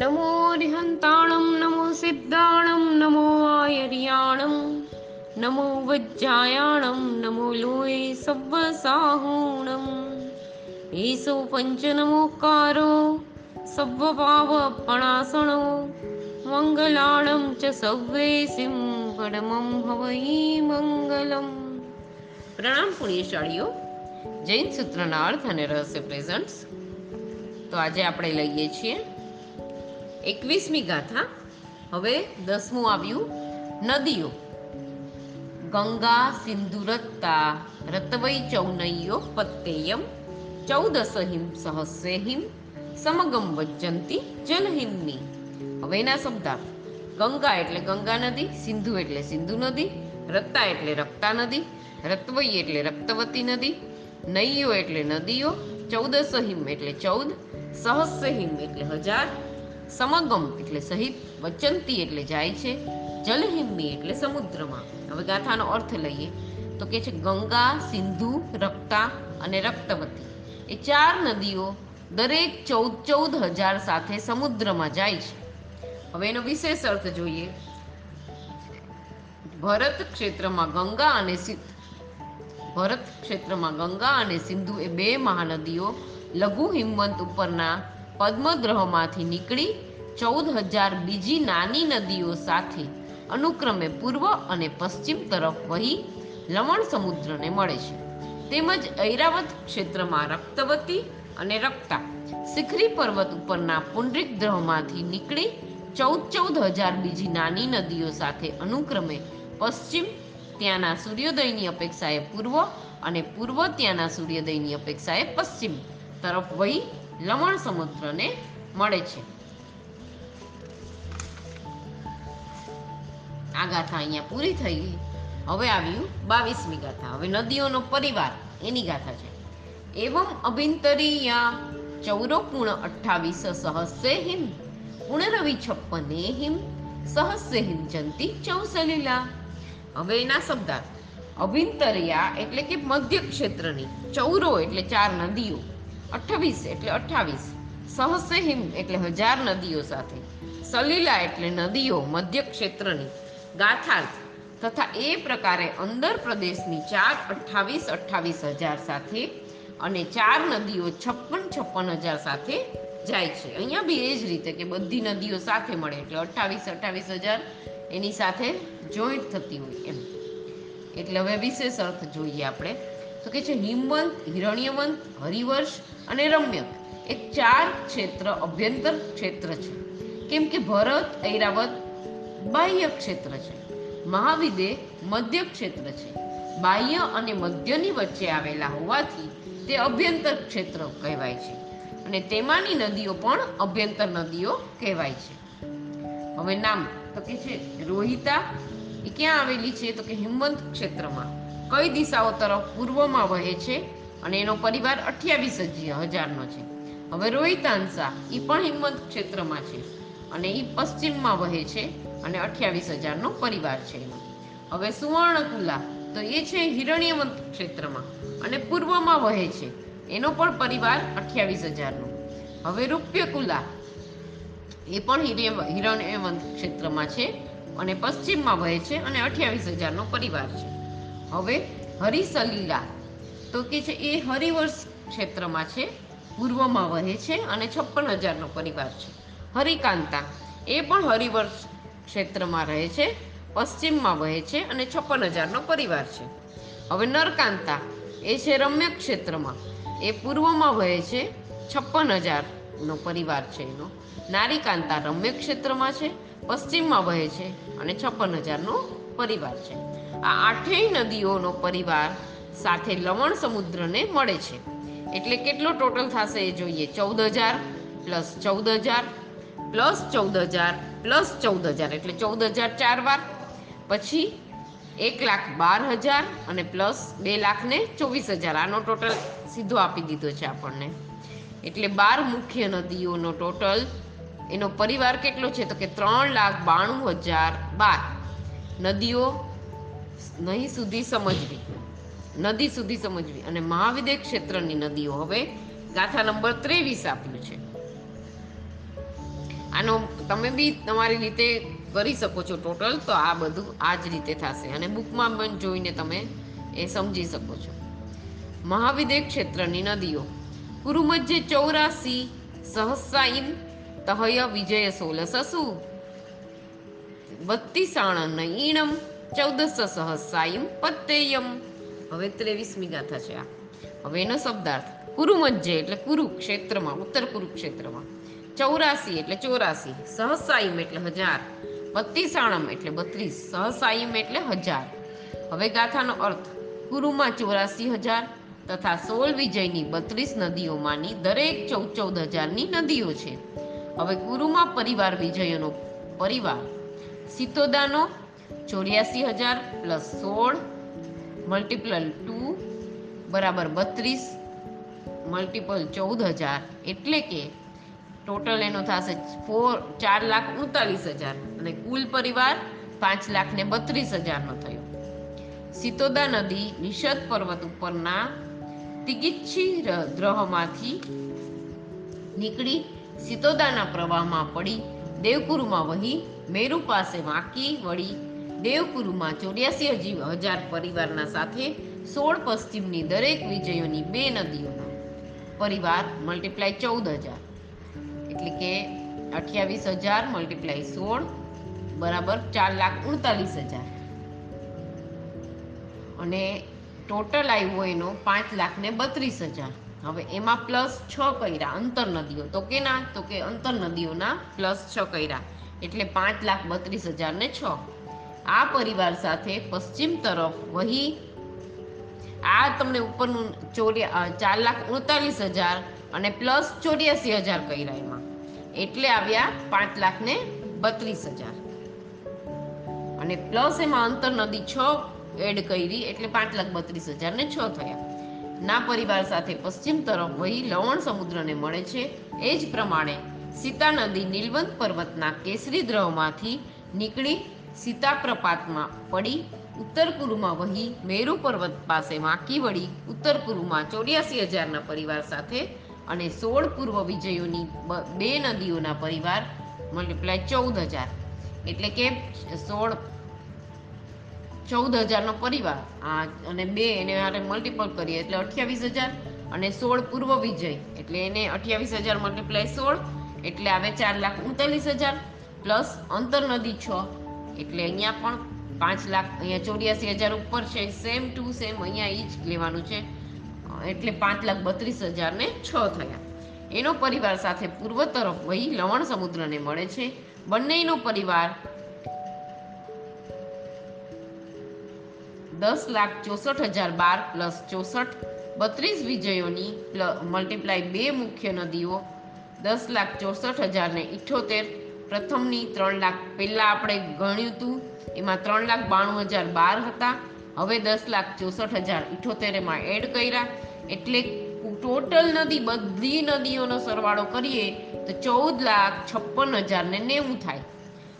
નમો રિહંતાણમ નમો સિદ્ધાણમ નમો આયર્યાણમ નમો વજ્જાયાણમ નમો લોય સવ્વ સાહુણમ એસો પંચ નમોકારો સવ્વ પાવ પણાસણો મંગલાણમ ચ સવ્વે સિંહ પરમમ હવૈ મંગલમ પ્રણામ પુણ્યશાળીઓ જૈન સૂત્રના અર્થ અને રહસ્ય પ્રેઝન્ટ્સ તો આજે આપણે લઈએ છીએ એકવીસમી ગાથા. હવે દસમું આવ્યું. નદીઓ. ગંગા, સિંધુરત્તા, રતવૈ, ચૌનૈયો, પત્તેયમ ચૌદસહિમ સહસ્રેહિમ સમગમ વજ્જંતી જલહિમની હવે એના શબ્દાર્થ. ગંગા એટલે ગંગા નદી, સિંધુ એટલે સિંધુ નદી, રત્તા એટલે રક્તા નદી રત્વઈ એટલે રક્તવતી નદી, નૈયો એટલે નદીઓ ચૌદસહિમ એટલે ચૌદ સહસ્રહિમ એટલે હજાર સમગમ એટલે સહિત વચંતી એટલે જાય છે, જલહિમની એટલે સમુદ્રમાં. હવે ગાથાનો અર્થ લઈએ તો કે છે ગંગા, સિંધુ, રક્તા અને રક્તવતી. એ ચાર નદીઓ દરેક ચૌદ ચૌદ હજાર સાથે સમુદ્રમાં જાય છે. હવે એનો વિશેષ અર્થ જોઈએ. ભરત ક્ષેત્રમાં ગંગા અને ભરત ક્ષેત્રમાં ગંગા અને સિંધુ એ બે મહાનદીઓ લઘુ હિમવંત ઉપરના પદ્મદ્રહમાંથી નીકળી ચૌદ હજાર બીજી નાની નદીઓ સાથે અનુક્રમે પૂર્વ અને પશ્ચિમ તરફ વહી લવણ સમુદ્રને મળે છે. તેમજ ઐરાવત ક્ષેત્રમાં રક્તવતી અને રક્તા શિખરી પર્વત ઉપરના પુંડરીક દ્રહમાંથી નીકળી ચૌદ ચૌદ હજાર બીજી નાની નદીઓ સાથે અનુક્રમે પશ્ચિમ ત્યાંના સૂર્યોદયની અપેક્ષાએ પૂર્વ અને પૂર્વ ત્યાંના સૂર્યોદયની અપેક્ષાએ પશ્ચિમ તરફ વહી લવણ સમુદ્રને મળે છે. આ ગાથા અહીંયા પૂરી થઈ હવે આવ્યું બાવીસમી ગાથા. હવે નદીઓનો પરિવાર, એની ગાથા છે. એવમ અભિંતરીયા ચૌરોપૂર્ણ અઠ્ઠાવીસ સહસ્ય હિમ. પુનરવિ છપ્પને હિમ. સહસ્ય હિમ જંતી ચૌસલીલા. હવે એના શબ્દાર્થ. અભિંતરિયા એટલે કે મધ્ય ક્ષેત્રની ચૌરો એટલે ચાર નદીઓ. અઠ્ઠાવીસ એટલે અઠ્ઠાવીસ. સહસહિમ એટલે હજાર નદીઓ સાથે. સલીલા એટલે નદીઓ મધ્ય ક્ષેત્રની ગાથાર્થ તથા એ પ્રકારે અંદર પ્રદેશની ચાર અઠ્ઠાવીસ અઠ્ઠાવીસ હજાર સાથે અને ચાર નદીઓ છપ્પન છપ્પન હજાર સાથે જાય છે. અહીંયા બી એ જ રીતે કે બધી નદીઓ સાથે મળે એટલે અઠ્ઠાવીસ અઠ્ઠાવીસ હજાર એની સાથે જોઈન્ટ થતી હોય એમ. એટલે હવે વિશેષ અર્થ જોઈએ આપણે. તો કે છે નિમવંત, હિરણ્યવંત, હરિવર્ષ અને રમ્યક. એ ચાર ક્ષેત્ર, અભ્યંતર ક્ષેત્ર છે. કેમ કે ભરત, ઐરાવત બાહ્ય ક્ષેત્ર છે. મહાવિદે મધ્ય ક્ષેત્ર છે. બાહ્ય અને મધ્યની વચ્ચે આવેલા હોવાથી તે અભ્યંતર ક્ષેત્ર કહેવાય છે. અને તેમાંની નદીઓ પણ અભ્યંતર નદીઓ કહેવાય છે. હવે નામ તો કે છે રોહિતા. એ ક્યાં આવેલી છે? તો કે હિમવંત ક્ષેત્રમાં. કઈ દિશાઓ તરફ પૂર્વમાં વહે છે અને એનો પરિવાર અઠ્યાવીસ હજારનો છે. હવે રોહિતાંશા એ પણ હિંમત ક્ષેત્રમાં છે અને એ પશ્ચિમમાં વહે છે અને અઠ્યાવીસ હજારનો પરિવાર છે એનો. હવે સુવર્ણકુલા તો એ છે હિરણ્યવંત ક્ષેત્રમાં અને પૂર્વમાં વહે છે. એનો પણ પરિવાર અઠ્યાવીસ હજારનો. હવે રૂપ્યકુલા એ પણ હિરણ્ય હિરણ્યવંત ક્ષેત્રમાં છે અને પશ્ચિમમાં વહે છે અને અઠ્યાવીસ હજારનો પરિવાર છે. હવે હરિસલીલા. તો કે છે, એ હરિવર્ષ ક્ષેત્રમાં છે, પૂર્વમાં વહે છે અને છપ્પન હજારનો પરિવાર છે. હરિકાંતા, એ પણ હરિવર્ષ ક્ષેત્રમાં રહે છે, પશ્ચિમમાં વહે છે અને છપ્પન હજારનો પરિવાર છે. હવે નરકાંતા, એ છે રમ્ય ક્ષેત્રમાં. એ પૂર્વમાં વહે છે, છપ્પન હજારનો પરિવાર છે એનો. નારીકાંતા રમ્ય ક્ષેત્રમાં છે, પશ્ચિમમાં વહે છે અને છપ્પન હજારનો પરિવાર છે. આ આઠેય નદીઓનો પરિવાર સાથે લવણ સમુદ્રને મળે છે. એટલે કેટલો ટોટલ થશે એ જોઈએ. ચૌદ હજાર પ્લસ ચૌદ હજાર પ્લસ ચૌદ હજાર પ્લસ ચૌદ હજાર એટલે ચૌદ હજાર ચાર વાર. પછી એક લાખ બાર હજાર અને પ્લસ બે લાખ ને ચોવીસ હજાર આનો ટોટલ સીધો આપી દીધો છે આપણને. એટલે બાર મુખ્ય નદીઓનો ટોટલ. એનો પરિવાર કેટલો છે? તો કે ત્રણ લાખ બાણું હજાર બાર. નદીઓ નહીં સુધી સમજવી. નદી સુધી સમજવી. અને મહાવિદ્ય ક્ષેત્રની નદીઓ. હવે ગાથા નંબર ત્રેવીસ આપ્યું છે. આનો તમે બી તમારી રીતે કરી શકો છો ટોટલ, તો આ બધું આ જ રીતે થશે. અને બુકમાં પણ જોઈને તમે એ સમજી શકો છો. મહાવિદય ક્ષેત્રની નદીઓ. કુરુમજ્જે ચૌરાસી સહસાઈન તહય વિજય સોલસસુ. બત્તીસાણ ઈણમ ચૌદસ સહસ્રાઈમ પત્તેયમ. હવે ત્રેવીસમી ગાથા છે આ. હવે એનો શબ્દાર્થ કુરુમજ્જે એટલે કુરુક્ષેત્રમાં, ઉત્તર કુરુક્ષેત્રમાં. ચૌરાસી એટલે ચોરાસી. સહસાઈમ એટલે હજાર. બત્રીસાણમ એટલે બત્રીસ. સહસાઈમ એટલે હજાર. હવે ગાથાનો અર્થ કુરુમાં ચોરાસી હજાર તથા સોળ વિજયની બત્રીસ નદીઓમાંની દરેક ચૌદ ચૌદ હજારની નદીઓ છે. હવે કુરુમાં પરિવાર વિજયોનો પરિવાર. સિતોદાનો ચોર્યાસી હજાર પ્લસ સોળ મલ્ટીપ્લલ ટુ બરાબર બત્રીસ, મલ્ટીપલ ચૌદ હજાર. એટલે કે ટોટલ એનો થશે ફોર, ચાર લાખ ઉડતાલીસ હજાર. અને કુલ પરિવાર પાંચ લાખ ને બત્રીસ હજારનો થયો. સિતોદા નદી નિષદ પર્વત ઉપરના તિગિચ્છી દ્રહમાંથી નીકળી સિતોદાના પ્રવાહમાં પડી દેવકુરુમાં વહી મેરુ પાસે વાંકી વળી દેવકુરુમાં ચોર્યાસી હજાર પરિવારના સાથે સોળ પશ્ચિમની દરેક વિજયોની બે નદીઓનો પરિવાર મલ્ટીપ્લાય ચૌદ હજાર. એટલે કે અઠ્યાવીસ હજાર મલ્ટીપ્લાય સોળ બરાબર ચાર લાખ ઉડતાલીસ હજાર. અને ટોટલ આવ્યો એનો પાંચ લાખ ને બત્રીસ હજાર. હવે એમાં પ્લસ છ કર્યા અંતર નદીઓ. તો કે ના તો કે અંતર નદીઓના પ્લસ છ કર્યા. એટલે પાંચ લાખ બત્રીસ હજાર ને છ. આ પરિવાર સાથે પશ્ચિમ તરફ વહી આ તમને ઉપરનું ચોર્યા ચાર લાખ ઉડતાલીસ હજાર અને પ્લસ ચોર્યાસી હજાર કર્યા એમાં. એટલે આવ્યા પાંચ લાખ ને બત્રીસ હજાર. અને પ્લસ એમાં અંતર નદી છ એડ કરી, એટલે પાંચ લાખ બત્રીસ હજાર ને છ થયા. ના પરિવાર સાથે પશ્ચિમ તરફ વહી લવણ સમુદ્રને મળે છે. એ જ પ્રમાણે સીતા નદી નીલવંત પર્વતના કેસરી દ્રવમાંથી નીકળી સીતા પ્રપાતમાં પડી, ઉત્તર પૂર્વમાં વહી, મેરુ પર્વત પાસે વાંકી વળી, ઉત્તર પૂર્વમાં ચોર્યાસી હજારના પરિવાર સાથે અને સોળ પૂર્વ વિજયોની બે નદીઓના પરિવાર મલ્ટીપ્લાય ચૌદ હજાર. એટલે કે સોળ, ચૌદ હજારનો પરિવાર. આ અને બે એને આપણે મલ્ટીપલ કરીએ, એટલે અઠ્યાવીસ હજાર અને સોળ પૂર્વ વિજય. એટલે એને અઠ્યાવીસ હજાર મલ્ટીપ્લાય સોળ, એટલે આવે ચાર લાખ ઉનતાલીસ હજાર પ્લસ અંતર નદી છ એટલે અહીંયા પણ પાંચ લાખ, અહીંયા ચોર્યાસી હજાર ઉપર છે. સેમ ટુ સેમ અહીંયા એ જ લેવાનું છે. એટલે પાંચ લાખ બત્રીસ હજાર ને છ થયા. એનો પરિવાર સાથે પૂર્વ તરફ વહી લવણ સમુદ્રને મળે છે. બંનેનો પરિવાર દસ લાખ ચોસઠ હજાર બાર પ્લસ ચોસઠ, બત્રીસ વિજયોની મલ્ટીપ્લાય બે મુખ્ય નદીઓ, દસ લાખ ચોસઠ હજાર ને ઇઠ્ઠોતેર પ્રથમની ત્રણ લાખ પહેલાં આપણે ગણ્યું હતું. એમાં ત્રણ લાખ બાણું હજાર બાર હતા. હવે દસ લાખ ચોસઠ હજાર ઇઠોતેરમાં એડ કર્યા. એટલે ટોટલ નદી, બધી નદીઓનો સરવાળો કરીએ તો ચૌદ લાખ છપ્પન હજાર ને નેવું થાય.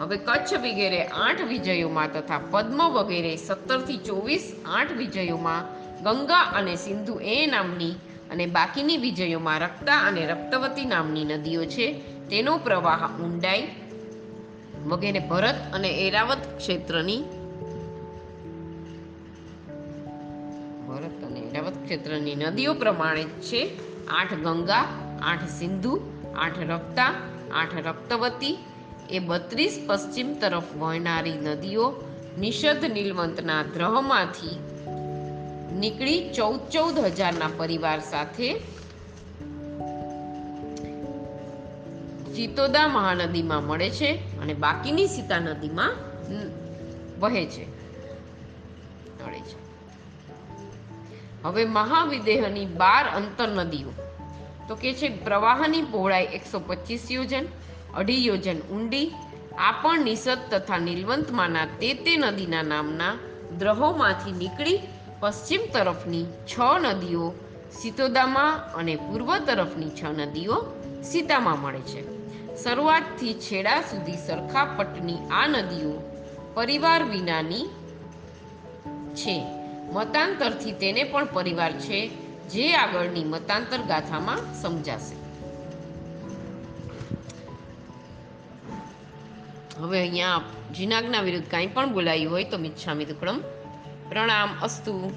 હવે કચ્છ વગેરે આઠ વિજયોમાં તથા પદ્મ વગેરે સત્તરથી ચોવીસ આઠ વિજયોમાં ગંગા અને સિંધુ એ નામની અને બાકીની વિજયોમાં રક્તા અને રક્તવતી નામની નદીઓ છે. તેનો પ્રવાહ ઊંડાઈ વગેરે ભરત અને એરાવત ક્ષેત્રની ભરત અને એરાવત ક્ષેત્રની નદીઓ પ્રમાણે છે. આઠ ગંગા, આઠ સિંધુ, આઠ રક્તા, આઠ રક્તવતી એ બત્રીસ પશ્ચિમ તરફ વહેનારી નદીઓ નિષદ નીલવંતના દ્રહમાંથી નીકળી ચૌદ ચૌદ હજારના પરિવાર સાથે ચિતોદા મહાનદીમાં મળે છે અને બાકીની સીતા નદીમાં વહે છે. મળે છે. હવે મહાવિદેહની બાર અંતર નદીઓ તો કે છે પ્રવાહની પહોળાઈ એકસો પચીસ યોજન, અઢી યોજન ઊંડી આ પણ નિષદ તથા નીલવંતમાંના તે તે નદીના નામના દ્રહોમાંથી નીકળી પશ્ચિમ તરફની છ નદીઓ સિતોદામાં અને પૂર્વ તરફની છ નદીઓ સીતામાં મળે છે. શરૂઆતથી છેડા સુધી સરખા પટની આ નદીઓ પરિવાર વિનાની છે. મતાંતરથી તેને પણ પરિવાર છે, જે આગળની મતાંતર ગાથામાં સમજાશે. હવે અહીંયા જીનાગના વિરુદ્ધ કાંઈ પણ બોલાયું હોય તો મિચ્છામી દુકડમ પ્રણામ અસ્તુ.